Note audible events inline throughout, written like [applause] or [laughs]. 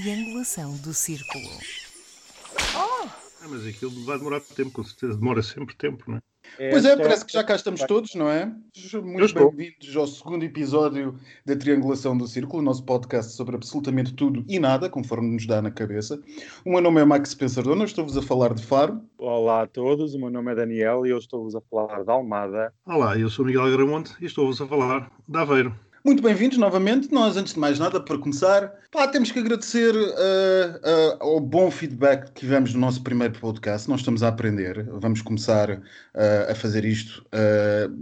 triangulação do círculo. Ah, mas aquilo vai demorar tempo, com certeza. Demora sempre tempo, não é? É, pois é, parece que já cá estamos todos, não é? Muito bem-vindos ao segundo episódio da Triangulação do Círculo, nosso podcast sobre absolutamente tudo e nada, conforme nos dá na cabeça. O meu nome é Max Pensadona, estou-vos a falar de Faro. Olá a todos, o meu nome é Daniel e eu estou-vos a falar de Almada. Olá, eu sou Miguel Gramonte e estou-vos a falar de Aveiro. Muito bem-vindos novamente. Nós, antes de mais nada, para começar, pá, temos que agradecer uh, uh, ao bom feedback que tivemos no nosso primeiro podcast. Nós estamos a aprender, vamos começar uh, a fazer isto,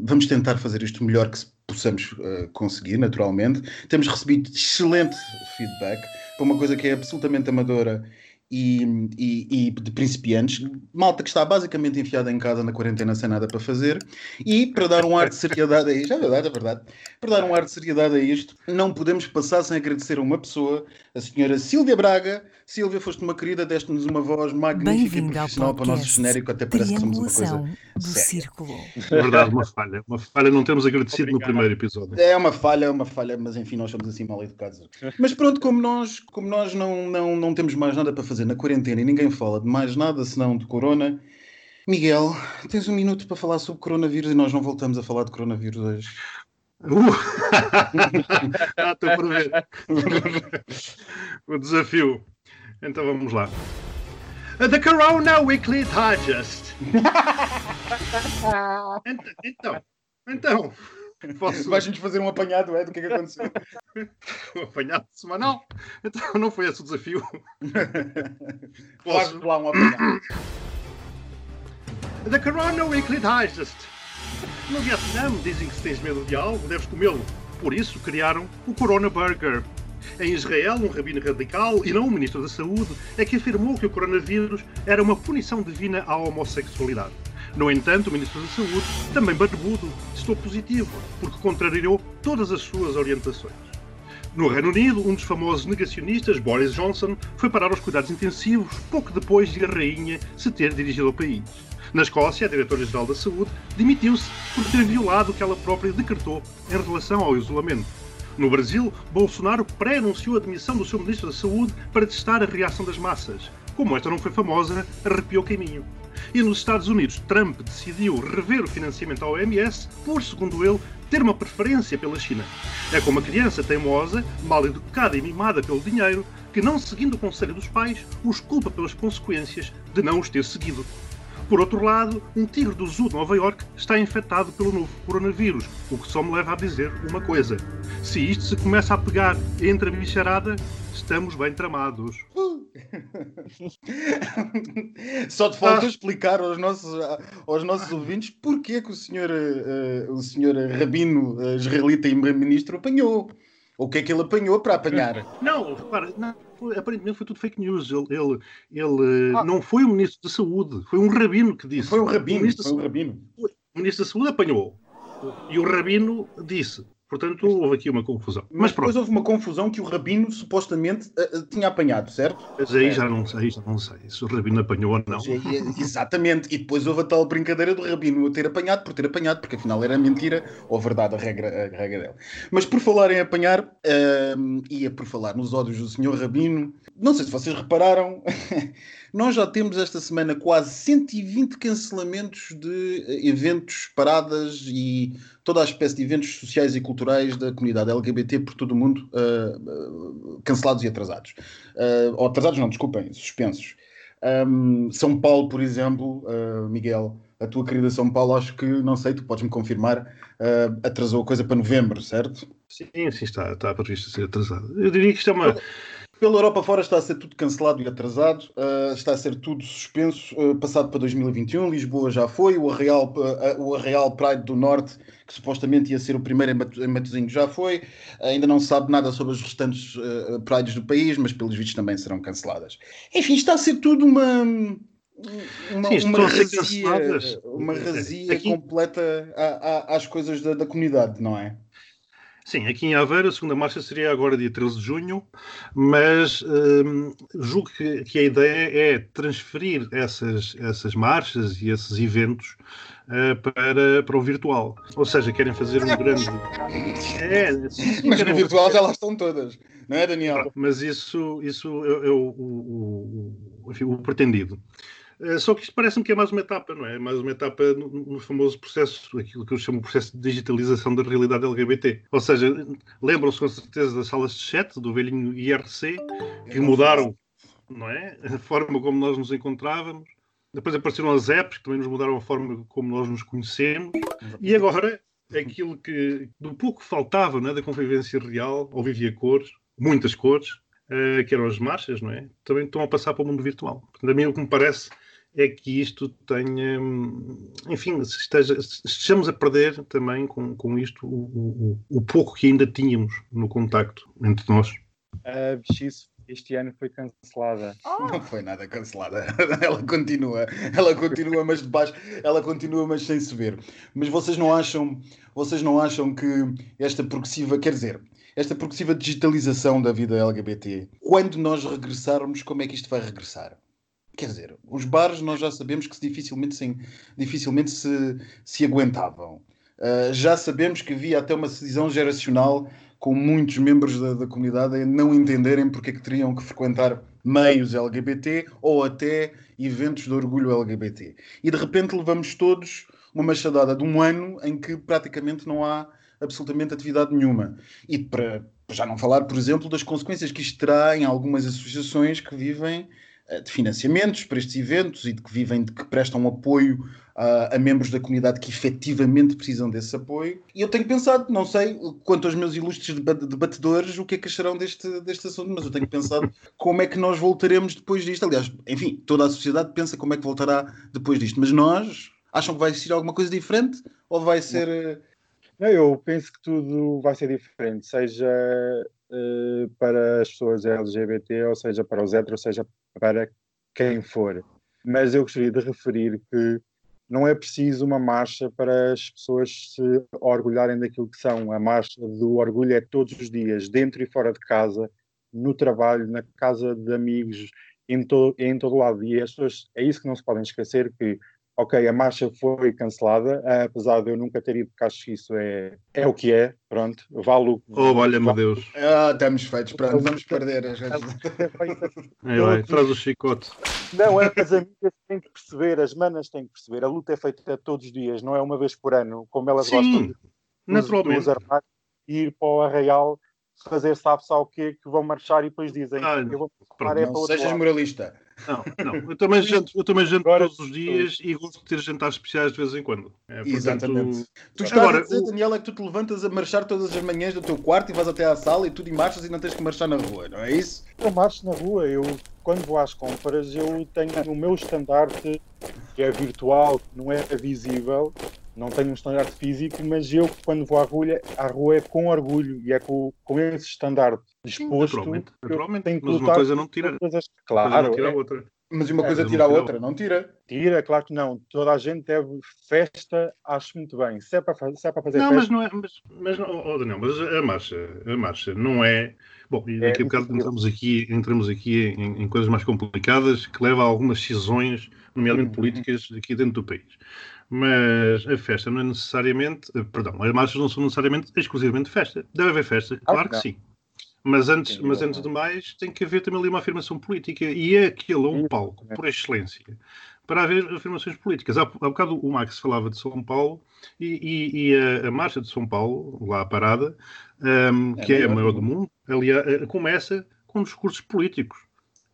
vamos tentar fazer isto o melhor que possamos conseguir, naturalmente. Temos recebido excelente feedback para uma coisa que é absolutamente amadora e, e, e, de principiantes, malta que está basicamente enfiada em casa na quarentena sem nada para fazer, e para dar um ar de seriedade a isto, é verdade, é verdade, para dar um ar de seriedade a isto, não podemos passar sem agradecer a uma pessoa, a senhora Sílvia Braga. Sílvia, foste uma querida, deste-nos uma voz magnífica e profissional para o nosso genérico, até parece que somos uma coisa do círculo. É verdade, uma falha, uma falha, não temos agradecido Obrigado. no primeiro episódio. É uma falha, é uma falha, mas enfim, nós somos assim mal educados. Mas pronto, como nós, como nós não, não, não temos mais nada para fazer fazer na quarentena e ninguém fala de mais nada senão de corona. Miguel, tens um minuto para falar sobre coronavírus e nós não voltamos a falar de coronavírus hoje. Uh! [laughs] ah, estou por ver. o desafio. Então vamos lá. The Corona Weekly Digest. [laughs] então, então. Posso... Vais-nos fazer um apanhado é, do que é que aconteceu. [laughs] um apanhado semanal? Então não foi esse o desafio. [laughs] Posso... lá um apanhado. The Corona Weekly Digest. No Vietnã dizem que se tens medo de algo, deves comê-lo. Por isso criaram o Corona Burger. Em Israel, um rabino radical, e não um ministro da Saúde, é que afirmou que o coronavírus era uma punição divina à homossexualidade. No entanto, o Ministro da Saúde, também barbudo, testou positivo, porque contrariou todas as suas orientações. No Reino Unido, um dos famosos negacionistas, Boris Johnson, foi parar aos cuidados intensivos pouco depois de a rainha se ter dirigido ao país. Na Escócia, a Diretora-Geral da Saúde demitiu-se por ter violado o que ela própria decretou em relação ao isolamento. No Brasil, Bolsonaro pré-anunciou a demissão do seu Ministro da Saúde para testar a reação das massas. Como esta não foi famosa, arrepiou caminho. E nos Estados Unidos, Trump decidiu rever o financiamento à OMS por, segundo ele, ter uma preferência pela China. É como a criança teimosa, mal educada e mimada pelo dinheiro, que, não seguindo o conselho dos pais, os culpa pelas consequências de não os ter seguido. Por outro lado, um tigre do zoo de Nova York está infectado pelo novo coronavírus, o que só me leva a dizer uma coisa. Se isto se começa a pegar entre a bicharada, estamos bem tramados. [laughs] Só te falta ah. explicar aos nossos, aos nossos ouvintes porque é que o senhor, uh, o senhor Rabino uh, israelita e ministro apanhou. O que é que ele apanhou para apanhar? Não, repara, não, foi, aparentemente foi tudo fake news. Ele, ele, ele ah. não foi o ministro da Saúde, foi um rabino que disse. Foi um rabino, foi um rabino. O ministro da Saúde apanhou. E o rabino disse: Portanto, houve aqui uma confusão. Mas, Mas depois houve uma confusão que o Rabino supostamente uh, tinha apanhado, certo? Mas aí já não sei, já não sei se o Rabino apanhou ou não. É, exatamente. E depois houve a tal brincadeira do Rabino ter apanhado por ter apanhado, porque afinal era mentira ou verdade a regra, a regra dela. Mas por falar em apanhar, uh, e por falar nos ódios do senhor Rabino, não sei se vocês repararam. [laughs] Nós já temos esta semana quase 120 cancelamentos de eh, eventos, paradas e toda a espécie de eventos sociais e culturais da comunidade LGBT por todo o mundo uh, cancelados e atrasados. Uh, ou atrasados não, desculpem, suspensos. Um, São Paulo, por exemplo, uh, Miguel, a tua querida São Paulo, acho que, não sei, tu podes-me confirmar, atrasou a coisa para novembro, certo? Sim, sim, está, está previsto ser atrasado. Eu diria que isto é uma pela Europa fora está a ser tudo cancelado e atrasado, uh, está a ser tudo suspenso, uh, passado para 2021. Lisboa já foi, o Arreal, uh, o Arreal Pride do Norte, que supostamente ia ser o primeiro em Matosinhos, já foi. ainda não se sabe nada sobre as restantes Prides do país, mas pelos vistos também serão canceladas. Enfim, está a ser tudo uma. Uma, Sim, uma razia, uma razia Aqui... completa às coisas da, da comunidade, não é? Sim, aqui em Aveiro a segunda marcha seria agora dia 13 de junho, mas hum, julgo que, que, a ideia é transferir essas, essas marchas e esses eventos uh, para, para o virtual. Ou seja, querem fazer um grande. É, sim, mas no virtual já lá estão todas, não é, Daniel? Mas isso, isso é, o, o, o, o pretendido. Eh, só que isto parece-me que é mais uma etapa, não é? Mais uma etapa no, no, famoso processo, aquilo que eu chamo de processo de digitalização da realidade LGBT. Ou seja, lembram-se com certeza das salas de chat, do velhinho IRC, que mudaram, não é? A forma como nós nos encontrávamos. Depois apareceram as apps, que também nos mudaram a forma como nós nos conhecemos. E agora, aquilo que do pouco faltava né, da convivência real, ou vivia cores, muitas cores, uh, que eram as marchas, não é? Também estão a passar para o mundo virtual. Portanto, a mim o que me parece é que isto tenha, enfim, esteja, estejamos a perder também com, com isto o, o, o pouco que ainda tínhamos no contacto entre nós. A Bichice este ano foi cancelada. Oh. Não foi nada cancelada. [laughs] Ela continua, ela continua, mas de baixo, ela continua, mas sem se ver. Mas vocês não acham, vocês não acham que esta progressiva, quer dizer, esta progressiva digitalização da vida LGBT, quando nós regressarmos, como é que isto vai regressar? Quer dizer, os bares nós já sabemos que dificilmente, sim, dificilmente se, se aguentavam. Uh, já sabemos que havia até uma decisão geracional com muitos membros da, da comunidade a não entenderem porque é que teriam que frequentar meios LGBT ou até eventos de orgulho LGBT. E de repente levamos todos uma machadada de um ano em que praticamente não há absolutamente atividade nenhuma. E para já não falar, por exemplo, das consequências que isto terá em algumas associações que vivem de financiamentos para estes eventos e de que vivem, de que prestam apoio a, a, membros da comunidade que efetivamente precisam desse apoio. E eu tenho pensado, não sei, quanto aos meus ilustres debatedores, o que é que acharão deste, deste assunto, mas eu tenho pensado [laughs] como é que nós voltaremos depois disto. Aliás, enfim, toda a sociedade pensa como é que voltará depois disto, mas nós acham que vai ser alguma coisa diferente ou vai ser. Eu penso que tudo vai ser diferente, seja uh, para as pessoas LGBT, ou seja para os heteros, seja para quem for. Mas eu gostaria de referir que não é preciso uma marcha para as pessoas se orgulharem daquilo que são. A marcha do orgulho é todos os dias, dentro e fora de casa, no trabalho, na casa de amigos, em, to em todo lado. E as pessoas, é isso que não se podem esquecer, que ok, a marcha foi cancelada, apesar de eu nunca ter ido, porque acho que isso é, é o que é, pronto, vale o Oh, valha-me Deus. Ah, estamos feitos, pronto, vamos perder as é, [laughs] traz o chicote. Não, é, as amigas têm que perceber, as manas têm que perceber, a luta é feita todos os dias, não é uma vez por ano, como elas Sim, gostam de, naturalmente. Dos armários, ir para o arraial fazer sabe-se ao quê que vão marchar e depois dizem ah, eu vou marchar é para outro Sejas lado. moralista. Não, não. Eu também janto, eu também janto Agora, todos os dias e gosto de ter jantares especiais de vez em quando. É, portanto, Exatamente. Tu estás Agora, a dizer, o... Daniel, é que tu te levantas a marchar todas as manhãs do teu quarto e vais até à sala e tudo e marchas e não tens que marchar na rua, não é isso? Eu marcho na rua. Eu, quando vou às compras, eu tenho o meu estandarte que é virtual, não é visível, não tenho um estandarte físico, mas eu, quando vou à rua, à rua é com orgulho e é com, com esse estandarte disposto. naturalmente, naturalmente. Tenho que mas uma coisa não tira. Coisas, claro. Não tira a é. outra. Mas uma coisa é, tira a outra, não tira? Tira, claro que não. Toda a gente deve festa, acho muito bem. Se é para, fazer, se é para fazer não, festa. Mas não é, mas, mas, oh, Daniel, mas a marcha, a marcha não é. Bom, e daqui a é, bocado entramos aqui, entramos aqui em, em, coisas mais complicadas que levam a algumas decisões, nomeadamente uhum. políticas, aqui dentro do país mas a festa não é necessariamente, eh, perdão, as marchas não são necessariamente exclusivamente festa. Deve haver festa, ah, claro que sim. Mas antes, mas antes de mais, tem que haver também ali uma afirmação política. E é aquele um palco, por excelência, para haver afirmações políticas. Há, há bocado o Max falava de São Paulo e, e, e a, a, marcha de São Paulo, lá a parada, um, é que é a maior do mundo, aliás, eh, começa com discursos políticos,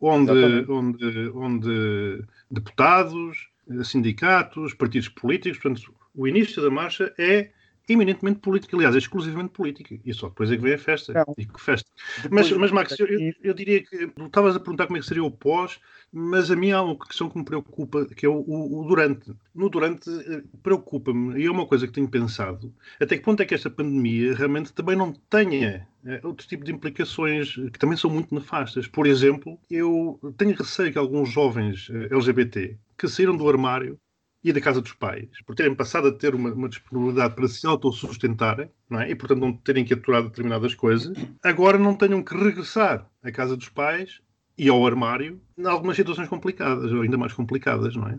onde, onde, onde deputados, sindicatos, partidos políticos, portanto, o início da marcha é eminentemente política, aliás, é exclusivamente política, e só depois é que vem a festa. Não. E que festa. mas, mas, Max, eu, eu, diria que tu estavas a perguntar como é que seria o pós, mas a mim há uma questão que me preocupa, que é o, o, o durante. No durante eh, preocupa-me, e é uma coisa que tenho pensado, até que ponto é que esta pandemia realmente também não tenha é, outro tipo de implicações que também são muito nefastas. Por exemplo, eu tenho receio que alguns jovens eh, LGBT que saíram do armário e da casa dos pais, por terem passado a ter uma, uma disponibilidade para se autossustentarem, não é? E, portanto, não terem que aturar determinadas coisas, agora não tenham que regressar à casa dos pais e ao armário em algumas situações complicadas, ou ainda mais complicadas, não é?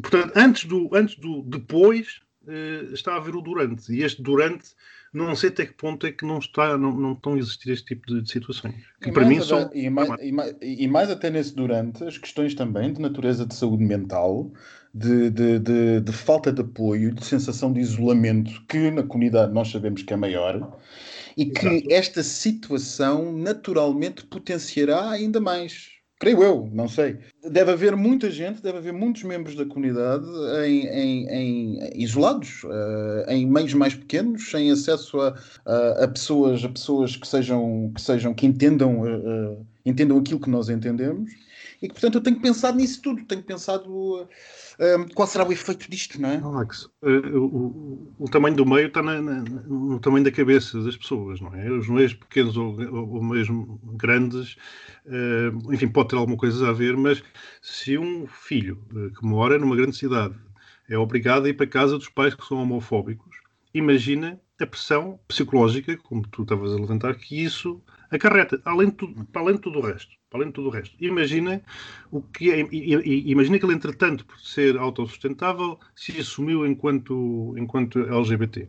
Portanto, antes do, antes do depois, eh, está a haver o durante. E este durante, não sei até que ponto é que não, está, não, não estão a existir este tipo de, de situações. Que E para mais mim até- são. e, mais, e, mais, e mais até nesse durante, as questões também de natureza de saúde mental, de, de, de, de falta de apoio, de sensação de isolamento, que na comunidade nós sabemos que é maior, e que Exato. esta situação naturalmente potenciará ainda mais. Creio eu, não sei. Deve haver muita gente, deve haver muitos membros da comunidade em, em- em- isolados, eh, em meios mais pequenos, sem acesso a, a, pessoas, a pessoas que sejam, que sejam, que entendam, eh, entendam aquilo que nós entendemos. E que, portanto, eu tenho pensado nisso tudo. Tenho pensado qual será o efeito disto, não é? Alex, eh, o, o- o tamanho do meio está na- na- no tamanho da cabeça das pessoas, não é? Os meios pequenos ou, ou mesmo grandes, eh, enfim, pode ter alguma coisa a ver, mas se um filho eh, que mora numa grande cidade é obrigado a ir para casa dos pais que são homofóbicos, imagina a pressão psicológica, como tu estavas a levantar, que isso acarreta, além de tudo, para além de tudo o resto. Para além de tudo o resto. Imagina o que é, imagina que ele, entretanto, por ser autossustentável, se assumiu enquanto, enquanto LGBT.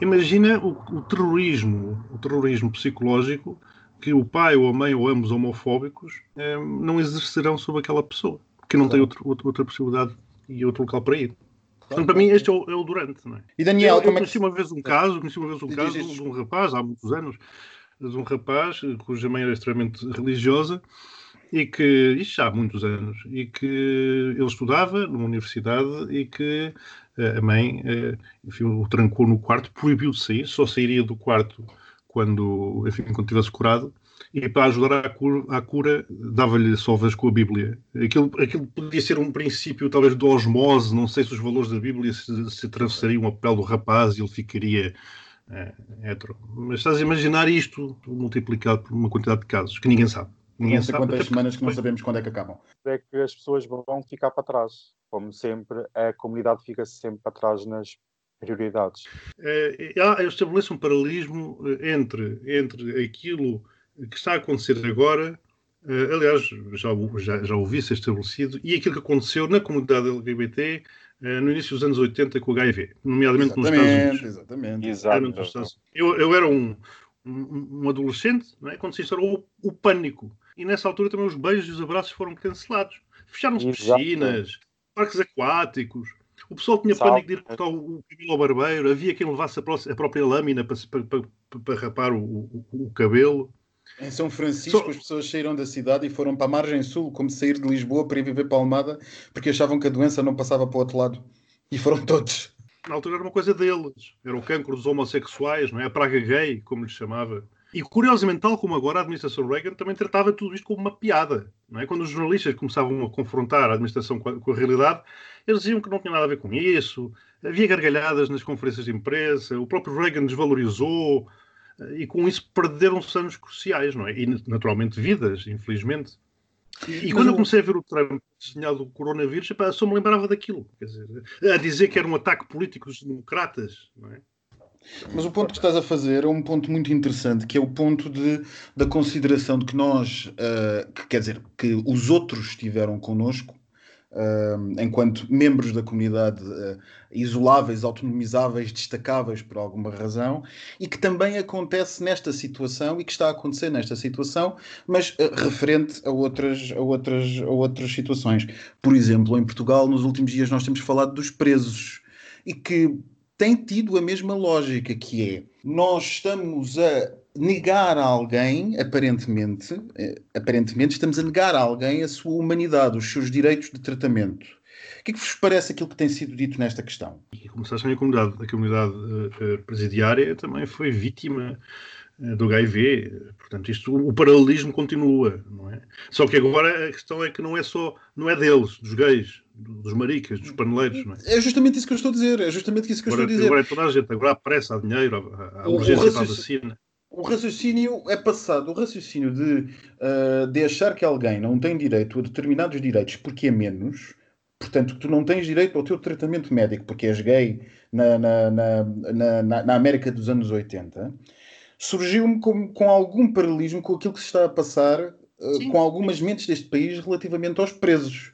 Imagina o, o terrorismo, o terrorismo psicológico que o pai ou a mãe ou ambos homofóbicos eh, não exercerão sobre aquela pessoa, que não tem Claro. outro, outro- outra possibilidade e outro local para ir. Portanto, para mim, este é o, é o durante, não é? E Daniel, eu, eu é conheci uma vez um caso, conheci uma vez um caso de um rapaz, há muitos anos, de um rapaz eh, cuja mãe era extremamente religiosa e que, isto já há muitos anos, e que ele estudava numa universidade e que eh, a mãe, eh, enfim, o trancou no quarto, proibiu de sair, só sairia do quarto quando, enfim, quando tivesse curado, e para ajudar à cura, cura dava-lhe sovas com a Bíblia. Aquilo, aquilo podia ser um princípio, talvez, de osmose, não sei se os valores da Bíblia se, se atravessariam a pele do rapaz e ele ficaria eh, hetero. Mas estás a imaginar isto multiplicado por uma quantidade de casos que ninguém sabe. Ninguém Não sei sabe, quantas até semanas que não sabemos quando é que acabam. é que as pessoas vão ficar para trás. Como sempre, a comunidade fica sempre para trás nas prioridades. Há- eu estabeleço um paralelismo eh, entre, entre aquilo que está a acontecer agora, eh, aliás, já, o- já, já ouvi ser estabelecido, e aquilo que aconteceu na comunidade LGBT no início dos anos 80 com o HIV, nomeadamente nos Estados Unidos. Exatamente, exatamente. Unidos. Eu, eu era um, um, um adolescente não é? quando se instaurou o, o pânico. E nessa altura também os beijos e os abraços foram cancelados. Fecharam-se piscinas, parques aquáticos. O pessoal tinha Salve. pânico de ir cortar o, cabelo ao barbeiro. Havia quem levasse a, pró- a própria lâmina para, para, para, para rapar o, o- o cabelo. Em São Francisco, Só- as pessoas saíram da cidade e foram para a margem sul, como sair de Lisboa para ir viver para Almada, porque achavam que a doença não passava para o outro lado. E foram todos. Na altura era uma coisa deles. Era o cancro dos homossexuais, não é? a praga gay, como lhe chamava. E curiosamente, tal como agora, a administração Reagan também tratava tudo isto como uma piada. Não é? Quando os jornalistas começavam a confrontar a administração com a, com a realidade, eles diziam que não tinha nada a ver com isso. Havia gargalhadas nas conferências de imprensa, o próprio Reagan desvalorizou, e com isso perderam-se anos cruciais, não é? E naturalmente vidas, infelizmente. E, e quando eu comecei a ver o Trump desenhado o coronavírus, epá, só me lembrava daquilo. Quer dizer, a dizer que era um ataque político dos democratas, não é? Mas o ponto que estás a fazer é um ponto muito interessante, que é o ponto de, da consideração de que nós, ah, que, quer dizer, que os outros estiveram connosco, enquanto membros da comunidade ah, isoláveis, autonomizáveis, destacáveis por alguma razão, e que também acontece nesta situação e que está a acontecer nesta situação, mas ah, referente a outras, a, outras, a outras situações. Por exemplo, em Portugal, nos últimos dias, nós temos falado dos presos e que tem tido a mesma lógica, que é nós estamos a negar a alguém, aparentemente, eh, aparentemente estamos a negar a alguém a sua humanidade, os seus direitos de tratamento. O que é que vos parece aquilo que tem sido dito nesta questão? E como sabem, a comunidade, a comunidade eh, eh, presidiária também foi vítima eh, do HIV. Portanto, isto, o paralelismo continua, não é? Só que agora a questão é que não é só, não é deles, dos gays, do- dos maricas, dos paneleiros, não é? É justamente isso que eu estou a dizer, é justamente isso que eu Agora, estou a dizer. agora é toda a gente, agora há pressa, há dinheiro, há, há urgência para a raciocínio- vacina. O raciocínio é passado, o raciocínio de, ah, de achar que alguém não tem direito a determinados direitos porque é menos, portanto, tu não tens direito ao teu tratamento médico porque és gay na, na, na, na, na América dos anos 80, surgiu-me com, com algum paralelismo com aquilo que se está a passar uh, com algumas mentes deste país relativamente aos presos.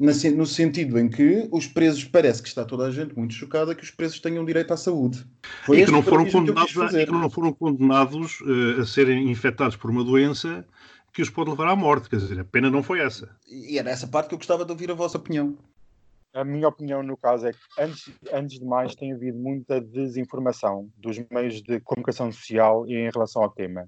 No sentido em que os presos, parece que está toda a gente muito chocada que os presos tenham direito à saúde. Foi e, que não foram condenados, que a, e que não foram condenados uh, a serem infectados por uma doença que os pode levar à morte. Quer dizer, a pena não foi essa. E era essa parte que eu gostava de ouvir a vossa opinião. A minha opinião, no caso, é que, antes, antes de mais, tem havido muita desinformação dos meios de comunicação social em relação ao tema.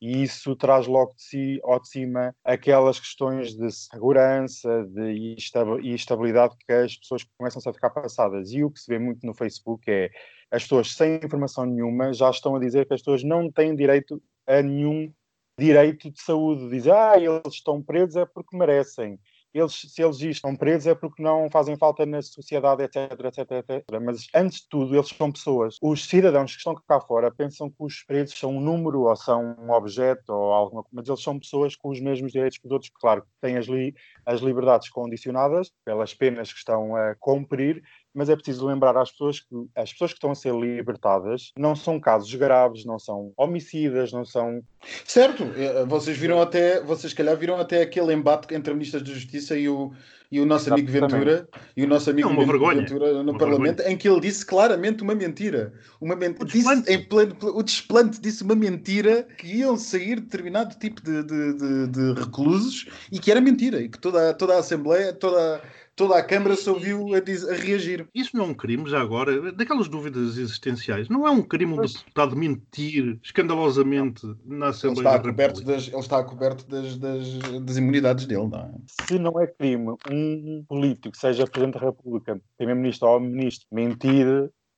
E isso traz logo de si ao de cima aquelas questões de segurança de e estabilidade que as pessoas começam a ficar passadas. E o que se vê muito no Facebook é as pessoas sem informação nenhuma já estão a dizer que as pessoas não têm direito a nenhum direito de saúde. Dizem, ah, eles estão presos é porque merecem eles, se eles estão presos é porque não fazem falta na sociedade, etc, etc, etc. Mas, antes de tudo, eles são pessoas. Os cidadãos que estão cá fora pensam que os presos são um número ou são um objeto ou alguma coisa, mas eles são pessoas com os mesmos direitos que os outros. Claro, têm as, li as liberdades condicionadas pelas penas que estão a cumprir, mas é preciso lembrar às pessoas que as pessoas que estão a ser libertadas não são casos graves, não são homicidas, não são. Certo, eh, vocês viram até, vocês calhar viram até aquele embate entre a Ministra da Justiça e o, e o nosso amigo Ventura e o nosso amigo Ventura no uma Parlamento, vergonha. em que ele disse claramente uma mentira. Uma ment... o, disse, em pleno, o desplante disse uma mentira que iam sair determinado tipo de, de, de, de reclusos e que era mentira, e que toda, toda a Assembleia, toda toda a Câmara se ouviu a, diz, a, reagir. Isso não é um crime, já agora, daquelas dúvidas existenciais. Não é um crime um deputado mentir escandalosamente na Assembleia ele está coberto das, Ele está coberto das, das, das, imunidades dele, não é? Se não é crime um político, seja Presidente da República, Primeiro-Ministro ou Ministro, mentir,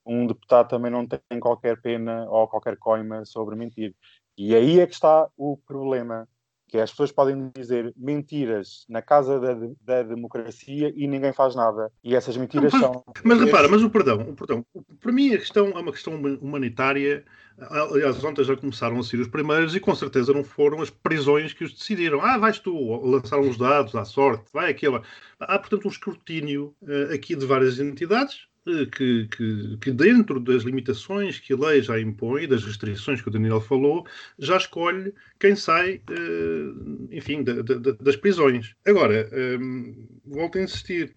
um deputado também não tem qualquer pena ou qualquer coima sobre mentir. E aí é que está o problema que é, as pessoas podem dizer mentiras na casa da, da democracia e ninguém faz nada. E essas mentiras mas, são. Mas repara, mas o perdão, o perdão, para mim a questão é uma questão humanitária. Aliás, ontem já começaram a ser os primeiros e com certeza não foram as prisões que os decidiram. Ah, vais tu, lançaram os dados à sorte, vai aquilo. Há, portanto, um escrutínio uh, aqui de várias entidades que, que, que, dentro das limitações que a lei já impõe, das restrições que o Daniel falou, já escolhe quem sai, uh, enfim, da, da, das prisões. Agora, um, eh, volto a insistir.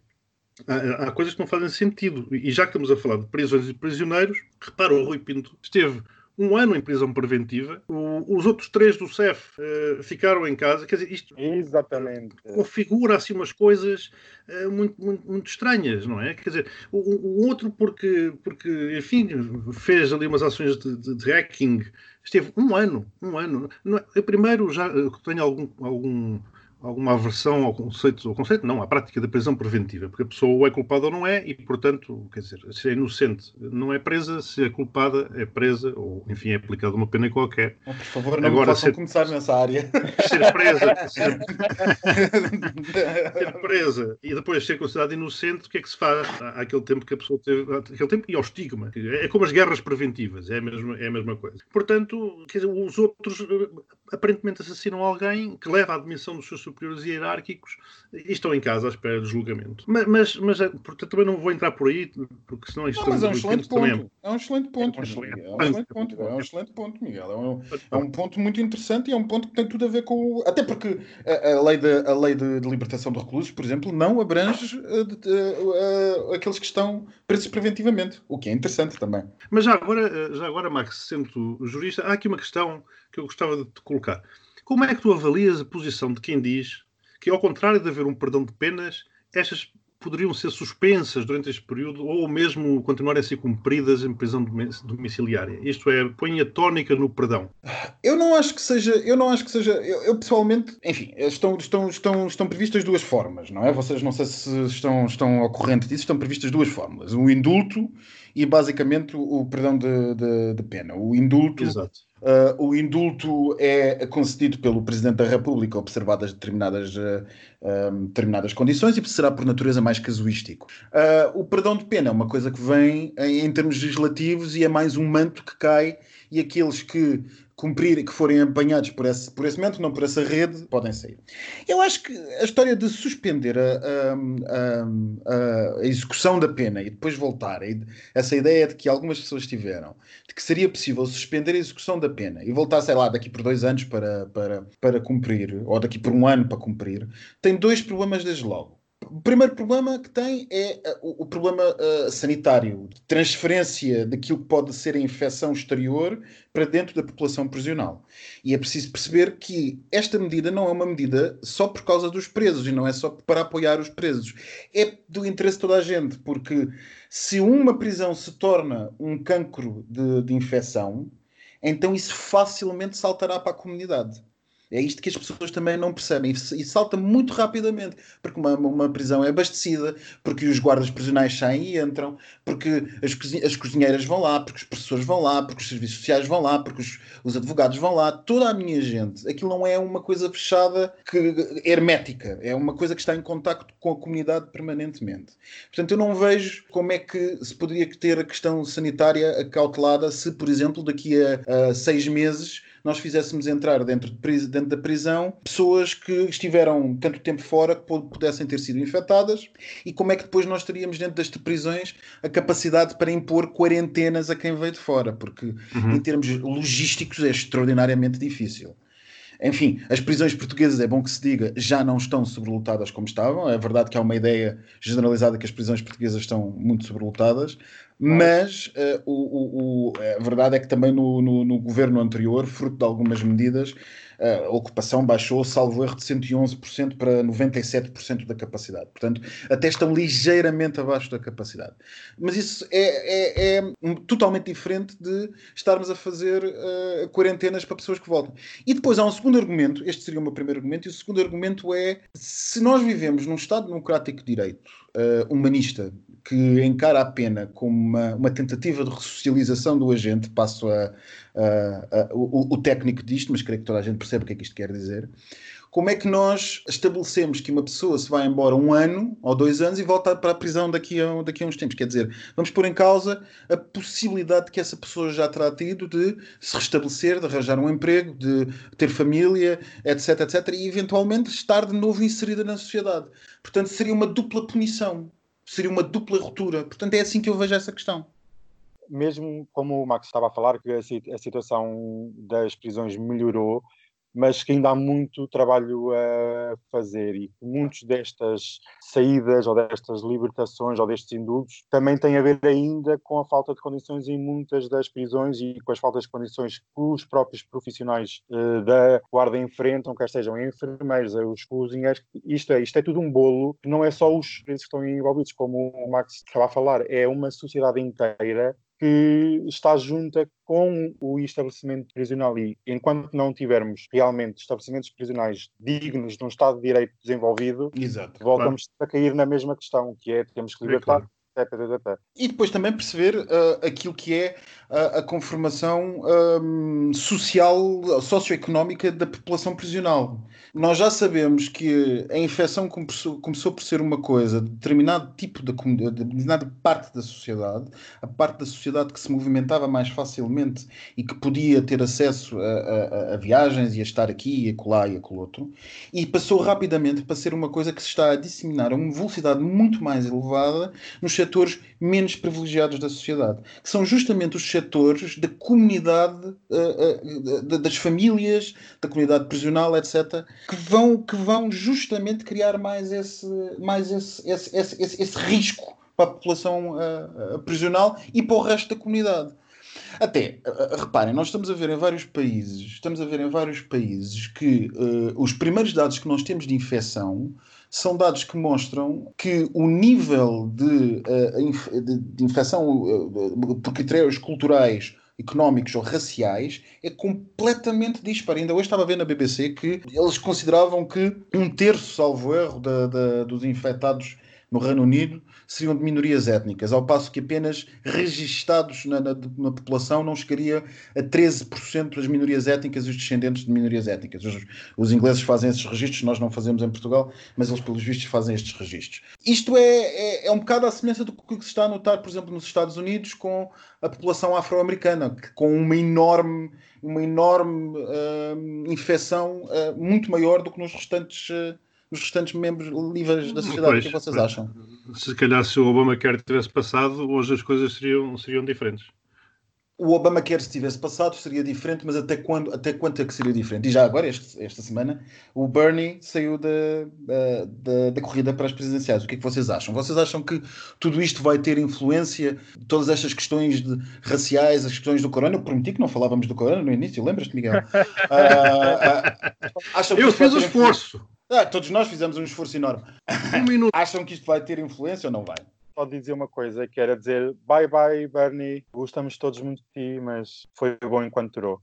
Há, há, coisas que não fazem sentido. E já que estamos a falar de prisões e prisioneiros, repara, o Rui Pinto esteve um ano em prisão preventiva. O, os outros três do CEF uh, ficaram em casa. Quer dizer, isto Exatamente. configura assim umas coisas uh, muito, muito, muito, estranhas, não é? Quer dizer, o, o, outro porque, porque, enfim, fez ali umas ações de, de, de hacking, esteve um ano, um ano. É? Eu primeiro já eh, tenho algum, algum alguma aversão ao conceito, ao conceito não, à prática da prisão preventiva, porque a pessoa ou é culpada ou não é, e portanto, quer dizer, se é inocente não é presa, se é culpada é presa, ou enfim, é aplicada uma pena qualquer. Por favor, não Agora, ser, começar nessa área. Ser presa, ser, [laughs] ser, presa e depois ser considerada inocente, o que é que se faz? Há aquele tempo que a pessoa teve, aquele tempo e ao estigma. É como as guerras preventivas, é a mesma, é a mesma coisa. Portanto, quer dizer, os outros aparentemente assassinam alguém que leva à admissão dos seus superiores hierárquicos e estão em casa à espera de julgamento. Mas, mas, mas eh, portanto, também não vou entrar por aí, porque senão isto não, mas é um excelente ponto. É... é um excelente ponto. É um excelente, é um excelente ponto, é um excelente ponto, Miguel. É um, é um ponto muito interessante e é um ponto que tem tudo a ver com. Até porque a, a lei, de, a lei de, de, libertação de reclusos, por exemplo, não abrange de, uh, aqueles que estão presos preventivamente, o que é interessante também. Mas já agora, já agora Max, sendo jurista, há aqui uma questão que eu gostava de te colocar. Como é que tu avalias a posição de quem diz que, ao contrário de haver um perdão de penas, estas poderiam ser suspensas durante este período ou mesmo continuarem a ser cumpridas em prisão domiciliária. Isto é, põe a tónica no perdão. Eu não acho que seja, eu não acho que seja, eu, eu, pessoalmente, enfim, estão, estão, estão, estão previstas duas formas, não é? Vocês não sei se estão, estão ao corrente disso, estão previstas duas formas. O indulto e basicamente o, perdão de, de, de, pena. O indulto. Exato Uh, o indulto é concedido pelo Presidente da República, observadas determinadas, uh, um, determinadas condições, e será por natureza mais casuístico. Uh, o perdão de pena é uma coisa que vem em, em, termos legislativos e é mais um manto que cai, e aqueles que cumprir que forem apanhados por esse, por esse momento, não por essa rede, podem sair. Eu acho que a história de suspender a, a, a, a execução da pena e depois voltar, essa ideia de que algumas pessoas tiveram, de que seria possível suspender a execução da pena e voltar, sei lá, daqui por dois anos para, para, para cumprir, ou daqui por um ano para cumprir, tem dois problemas desde logo. O primeiro problema que tem é uh, o, o problema uh, sanitário, de transferência daquilo que pode ser a infecção exterior para dentro da população prisional. E é preciso perceber que esta medida não é uma medida só por causa dos presos e não é só para apoiar os presos. É do interesse de toda a gente, porque se uma prisão se torna um cancro de, de infecção, então isso facilmente saltará para a comunidade. É isto que as pessoas também não percebem. E salta muito rapidamente, porque uma, uma prisão é abastecida, porque os guardas prisionais saem e entram, porque as, as cozinheiras vão lá, porque os professores vão lá, porque os serviços sociais vão lá, porque os, os advogados vão lá. Toda a minha gente. Aquilo não é uma coisa fechada, que, hermética. É uma coisa que está em contacto com a comunidade permanentemente. Portanto, eu não vejo como é que se poderia ter a questão sanitária acautelada se, por exemplo, daqui a, a seis meses nós fizéssemos entrar dentro, de, dentro da prisão pessoas que estiveram tanto tempo fora que pudessem ter sido infectadas e como é que depois nós teríamos dentro das prisões a capacidade para impor quarentenas a quem veio de fora, porque uhum. em termos logísticos é extraordinariamente difícil. Enfim, as prisões portuguesas, é bom que se diga, já não estão sobrelotadas como estavam. É verdade que há uma ideia generalizada que as prisões portuguesas estão muito sobrelotadas, mas uh, o, o, a verdade é que também no, no, no, governo anterior, fruto de algumas medidas, a ocupação baixou, salvo erro, de 111% para 97% da capacidade. Portanto, até estão ligeiramente abaixo da capacidade. Mas isso é, é, é totalmente diferente de estarmos a fazer uh, quarentenas para pessoas que voltam. E depois há um segundo argumento, este seria o meu primeiro argumento, e o segundo argumento é: se nós vivemos num Estado democrático de direito, uh, humanista, que encara a pena como uma, uma tentativa de ressocialização do agente, passo a, a, a o, o, técnico disto, mas creio que toda a gente percebe o que é que isto quer dizer. Como é que nós estabelecemos que uma pessoa se vai embora um ano ou dois anos e volta para a prisão daqui a, daqui a uns tempos? Quer dizer, vamos pôr em causa a possibilidade que essa pessoa já terá tido de se restabelecer, de arranjar um emprego, de ter família, etc, etc, e eventualmente estar de novo inserida na sociedade. Portanto, seria uma dupla punição seria uma dupla ruptura. Portanto, é assim que eu vejo essa questão. Mesmo como o Max estava a falar, que a situação das prisões melhorou, mas que ainda há muito trabalho a fazer e que muitos destas saídas ou destas libertações ou destes indultos também têm a ver ainda com a falta de condições em muitas das prisões e com as faltas de condições que os próprios profissionais uh, da guarda enfrentam, quer sejam enfermeiros, os cozinheiros, isto é, isto é tudo um bolo não é só os presos que estão envolvidos, como o Max estava a falar, é uma sociedade inteira que está junta com o estabelecimento prisional e enquanto não tivermos realmente estabelecimentos prisionais dignos de um Estado de Direito desenvolvido, Exato, voltamos claro. a cair na mesma questão, que é temos que libertar e depois também perceber uh, aquilo que é uh, a conformação um, social, socioeconómica da população prisional. Nós já sabemos que a infecção começou, começou por ser uma coisa de determinado tipo de, de determinada parte da sociedade, a parte da sociedade que se movimentava mais facilmente e que podia ter acesso a, a, a viagens e a estar aqui e acolá e outro, e passou rapidamente para ser uma coisa que se está a disseminar a uma velocidade muito mais elevada nos setores menos privilegiados da sociedade, que são justamente os setores da comunidade, uh, uh, das famílias, da comunidade prisional, etc., que vão, que vão justamente criar mais esse, mais esse, esse, esse, esse, risco para a população uh, prisional e para o resto da comunidade. Até, reparem, nós estamos a ver em vários países, estamos a ver em vários países que uh, os primeiros dados que nós temos de infecção são dados que mostram que o nível de, uh, de, infecção por critérios culturais económicos ou raciais é completamente disparo. Ainda hoje estava a ver na BBC que eles consideravam que um terço, salvo erro, da, da, dos infectados no Reino Unido seriam de minorias étnicas, ao passo que apenas registados na, na, na população não chegaria a 13% das minorias étnicas e os descendentes de minorias étnicas. Os, os, ingleses fazem esses registros, nós não fazemos em Portugal, mas eles, pelos vistos, fazem estes registros. Isto é, é, é um bocado à semelhança do que se está a notar, por exemplo, nos Estados Unidos com a população afro-americana, com uma enorme, uma enorme uh, infecção uh, muito maior do que nos restantes. Uh, os restantes membros livres da sociedade. Pois, o que vocês acham? Se calhar se o Obamacare tivesse passado, hoje as coisas seriam, seriam diferentes. O Obamacare, se tivesse passado, seria diferente, mas até quando, até quanto é que seria diferente? E já agora, este, esta semana, o Bernie saiu da, da, da, corrida para as presidenciais. O que é que vocês acham? Vocês acham que tudo isto vai ter influência? Todas estas questões de, raciais, as questões do corona? Eu prometi que não falávamos do corona no início, lembras-te, Miguel? [laughs] uh, uh, Eu fiz o esforço. Ah, todos nós fizemos um esforço enorme. Um minuto. [laughs] Acham que isto vai ter influência ou não vai? Pode dizer uma coisa, que era dizer bye bye, Bernie, gostamos todos muito de ti, mas foi bom enquanto durou.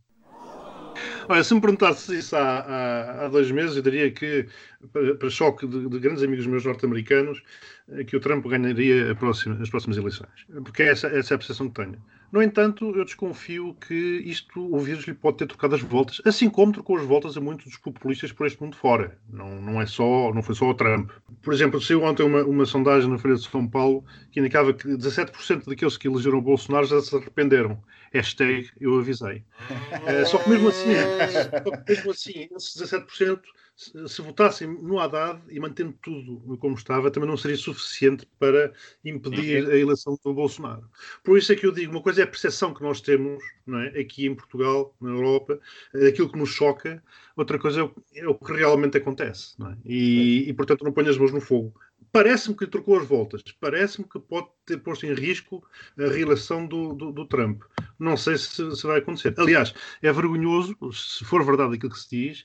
Olha, se me perguntasse isso há, há, há, dois meses, eu diria que, para, choque de, de, grandes amigos meus norte-americanos, eh, que o Trump ganharia próxima, as próximas eleições. Porque essa, essa é a percepção que tenho. No entanto, eu desconfio que isto, o vírus lhe pode ter trocado as voltas, assim como trocou as voltas a muitos dos populistas por este mundo fora. Não, não, é só, não foi só o Trump. Por exemplo, saiu ontem uma, uma sondagem na Feira de São Paulo que indicava que 17% daqueles que elegeram Bolsonaro já se arrependeram. Hashtag eu avisei. Uh, [laughs] só que mesmo assim, [laughs] mesmo assim, esses 17% se votassem no Haddad e mantendo tudo como estava, também não seria suficiente para impedir a eleição do Bolsonaro. Por isso é que eu digo, uma coisa é a percepção que nós temos é? aqui em Portugal, na Europa, aquilo que nos choca, outra coisa é o, é o que realmente acontece. É? E, e, portanto, não ponho as mãos no fogo. Parece-me que trocou as voltas, parece-me que pode ter posto em risco a reeleição do, do, do Trump. Não sei se, se vai acontecer. Aliás, é vergonhoso, se for verdade aquilo que se diz,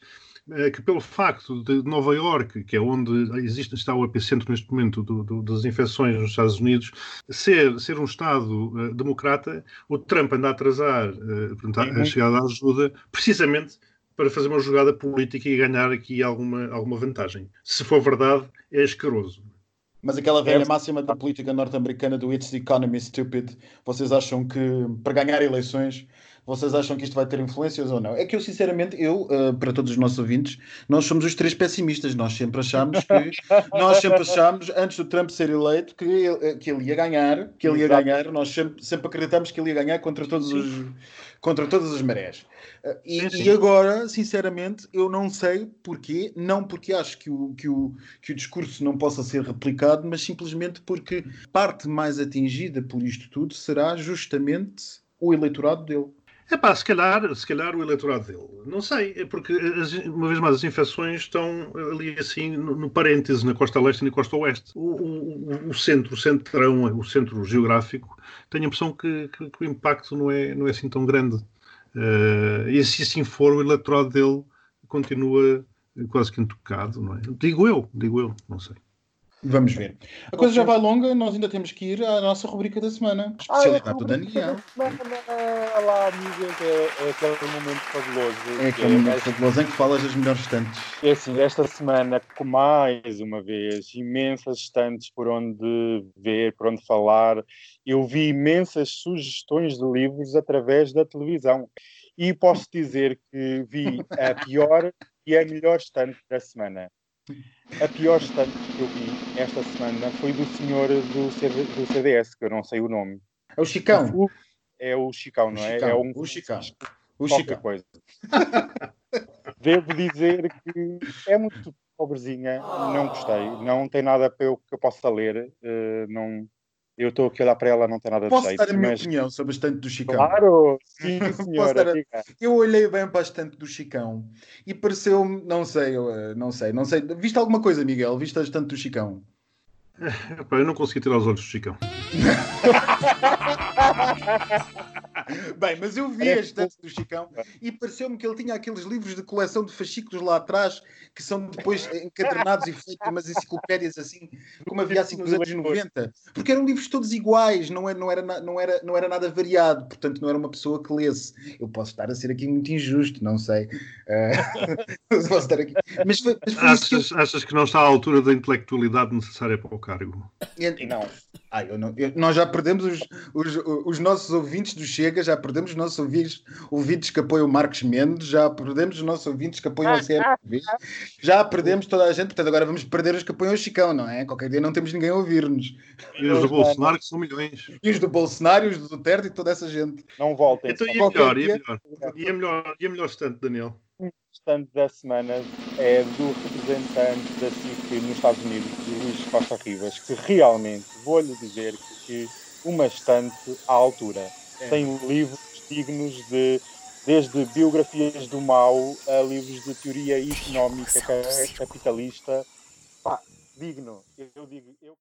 é que pelo facto de Nova Iorque, que é onde existe, está o epicentro neste momento do, do, das infecções nos Estados Unidos, ser, ser um Estado uh, democrata, o Trump anda a atrasar uh, portanto, a, a chegada da ajuda, precisamente para fazer uma jogada política e ganhar aqui alguma, alguma vantagem. Se for verdade, é escaroso. Mas aquela velha é. máxima da política norte-americana do It's the economy stupid, vocês acham que para ganhar eleições vocês acham que isto vai ter influências ou não? É que eu, sinceramente, eu, uh, para todos os nossos ouvintes, nós somos os três pessimistas. Nós sempre achamos que, nós sempre achamos, antes do Trump ser eleito, que ele, eh, que ele ia ganhar, que ele ia Exato. ganhar. Nós sempre, sempre acreditamos que ele ia ganhar contra todos os, contra todas as marés. Uh, e, sim, sim. e, agora, sinceramente, eu não sei porquê, não porque acho que o, que, o, que o discurso não possa ser replicado, mas simplesmente porque parte mais atingida por isto tudo será justamente o eleitorado dele. É pá, se calhar, se calhar o eleitorado dele. Não sei, é porque, uma vez mais, as infecções estão ali assim no, no parêntese, na costa leste e na costa oeste. O, o, o centro, o centrão, o centro geográfico, tenho a impressão que, que, que, o impacto não é, não é assim tão grande. Uh, e se assim for, o eleitorado dele continua quase que intocado, não é? Digo eu, digo eu, não sei. Vamos ver. A coisa já vai longa, nós ainda temos que ir à nossa rubrica da semana. Especialidade ah, é do Daniel. Olá, amigos, é, é aquele momento fabuloso. É aquele momento é, fabuloso em que falas das melhores estantes. É assim, esta semana, com mais uma vez, imensas estantes por onde ver, por onde falar. Eu vi imensas sugestões de livros através da televisão. E posso dizer que vi a pior e a melhor estante da semana. A pior estante que eu vi esta semana foi do senhor do, CD, do CDS, que eu não sei o nome. É o Chicão. É o Chicão, não é? Chicão. É um, o Chicão. O Chicão. coisa. [laughs] Devo dizer que é muito pobrezinha, não gostei. Não tem nada para eu, que eu possa ler. Uh, não, eu estou aqui a olhar para ela, não tem nada Posso de jeito. Posso dar a minha mas... opinião sobre a estante do Chicão? Claro, sim, [laughs] senhora. a... Eu olhei bem para a estante do Chicão e pareceu-me, não sei, eh, não sei, não sei. Viste alguma coisa, Miguel? Viste a estante do Chicão? eu não consegui tirar os olhos do Chicão. [laughs] [laughs] Bem, mas eu vi a estante do Chicão e pareceu-me que ele tinha aqueles livros de coleção de fascículos lá atrás que são depois encadernados e feitos umas enciclopédias assim, como havia assim nos anos 90. Porque eram livros todos iguais, não era, não, era, não, era, não era nada variado, portanto não era uma pessoa que lesse. Eu posso estar a ser aqui muito injusto, não sei. [laughs] Uh, posso estar aqui. Mas foi, mas foi achas, que eu... achas que não está à altura da intelectualidade necessária para o cargo? Não. Ah, eu não eu, nós já perdemos os, os, os, nossos ouvintes do Chega, já perdemos os nossos ouvintes, ouvintes que apoiam o Marcos Mendes, já perdemos os nossos ouvintes que apoiam o CMV, já perdemos toda a gente, portanto agora vamos perder os que apoiam o Chicão, não é? Qualquer dia não temos ninguém a ouvir-nos. E os do Bolsonaro, que são milhões. E os do Bolsonaro, os do Duterte e toda essa gente. Não voltem. Então, e a melhor, e a melhor, e a melhor, e a melhor estante, Daniel? Restante da semana é do representante da CIC nos Estados Unidos, Luís Costa Rivas, que realmente, vou-lhe dizer que uma estante à altura. É. Tem livros dignos de desde biografias do mal a livros de teoria económica capitalista. Pá, digno. Eu digo, eu